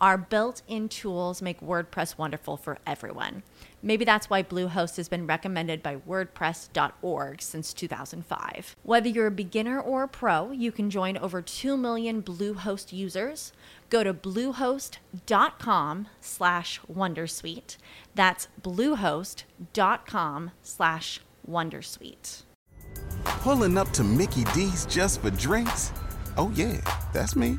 Our built in tools make WordPress wonderful for everyone. Maybe that's why Bluehost has been recommended by WordPress.org since 2005. Whether you're a beginner or a pro, you can join over 2 million Bluehost users. Go to bluehost.com slash Wondersuite. That's bluehost.com slash Wondersuite. Pulling up to Mickey D's just for drinks? Oh, yeah, that's me.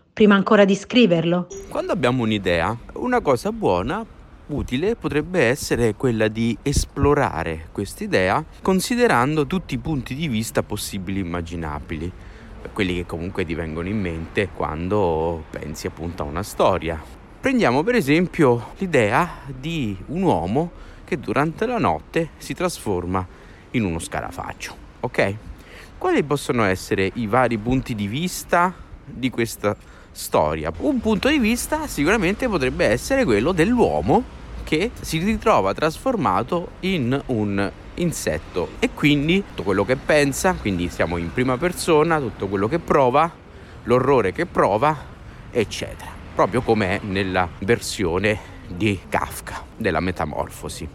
prima ancora di scriverlo? Quando abbiamo un'idea, una cosa buona, utile, potrebbe essere quella di esplorare quest'idea considerando tutti i punti di vista possibili e immaginabili, quelli che comunque ti vengono in mente quando pensi appunto a una storia. Prendiamo per esempio l'idea di un uomo che durante la notte si trasforma in uno scarafaggio, ok? Quali possono essere i vari punti di vista di questa storia? Un punto di vista sicuramente potrebbe essere quello dell'uomo che si ritrova trasformato in un insetto e quindi tutto quello che pensa, quindi siamo in prima persona, tutto quello che prova, l'orrore che prova, eccetera. Proprio come nella versione di Kafka della metamorfosi.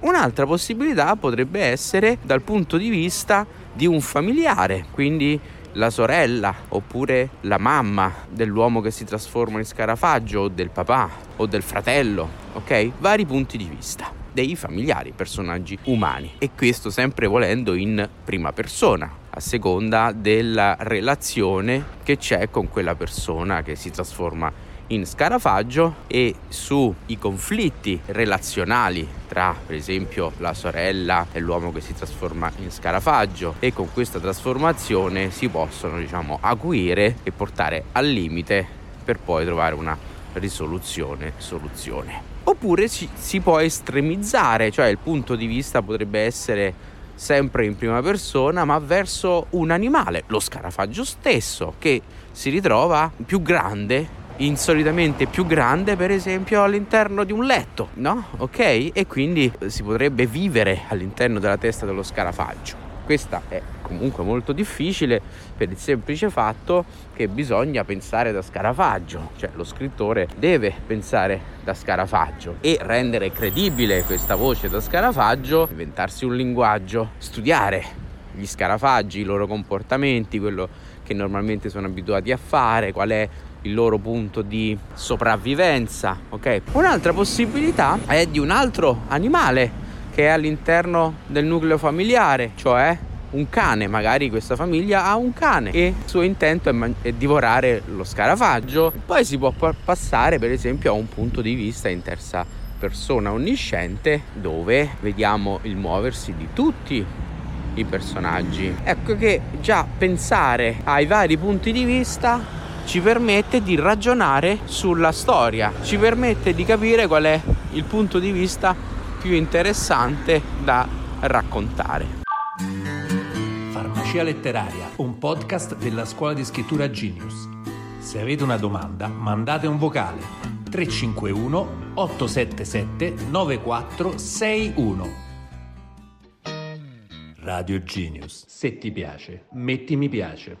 Un'altra possibilità potrebbe essere dal punto di vista di un familiare, quindi la sorella oppure la mamma dell'uomo che si trasforma in scarafaggio o del papà o del fratello, ok? Vari punti di vista dei familiari, personaggi umani e questo sempre volendo in prima persona, a seconda della relazione che c'è con quella persona che si trasforma in scarafaggio e sui conflitti relazionali tra per esempio la sorella e l'uomo che si trasforma in scarafaggio. E con questa trasformazione si possono diciamo acuire e portare al limite per poi trovare una risoluzione soluzione. Oppure ci, si può estremizzare cioè il punto di vista potrebbe essere sempre in prima persona, ma verso un animale, lo scarafaggio stesso, che si ritrova più grande insolitamente più grande, per esempio, all'interno di un letto, no? Ok? E quindi si potrebbe vivere all'interno della testa dello scarafaggio. Questa è comunque molto difficile per il semplice fatto che bisogna pensare da scarafaggio, cioè lo scrittore deve pensare da scarafaggio e rendere credibile questa voce da scarafaggio, inventarsi un linguaggio, studiare gli scarafaggi, i loro comportamenti, quello che normalmente sono abituati a fare, qual è il loro punto di sopravvivenza, ok? Un'altra possibilità è di un altro animale che è all'interno del nucleo familiare, cioè un cane, magari questa famiglia ha un cane e il suo intento è, man- è divorare lo scarafaggio. Poi si può passare per esempio a un punto di vista in terza persona onnisciente dove vediamo il muoversi di tutti i personaggi. Ecco che già pensare ai vari punti di vista ci permette di ragionare sulla storia, ci permette di capire qual è il punto di vista più interessante da raccontare. Farmacia letteraria, un podcast della scuola di scrittura Genius. Se avete una domanda, mandate un vocale 351 877 9461. Radio Genius. Se ti piace, metti mi piace.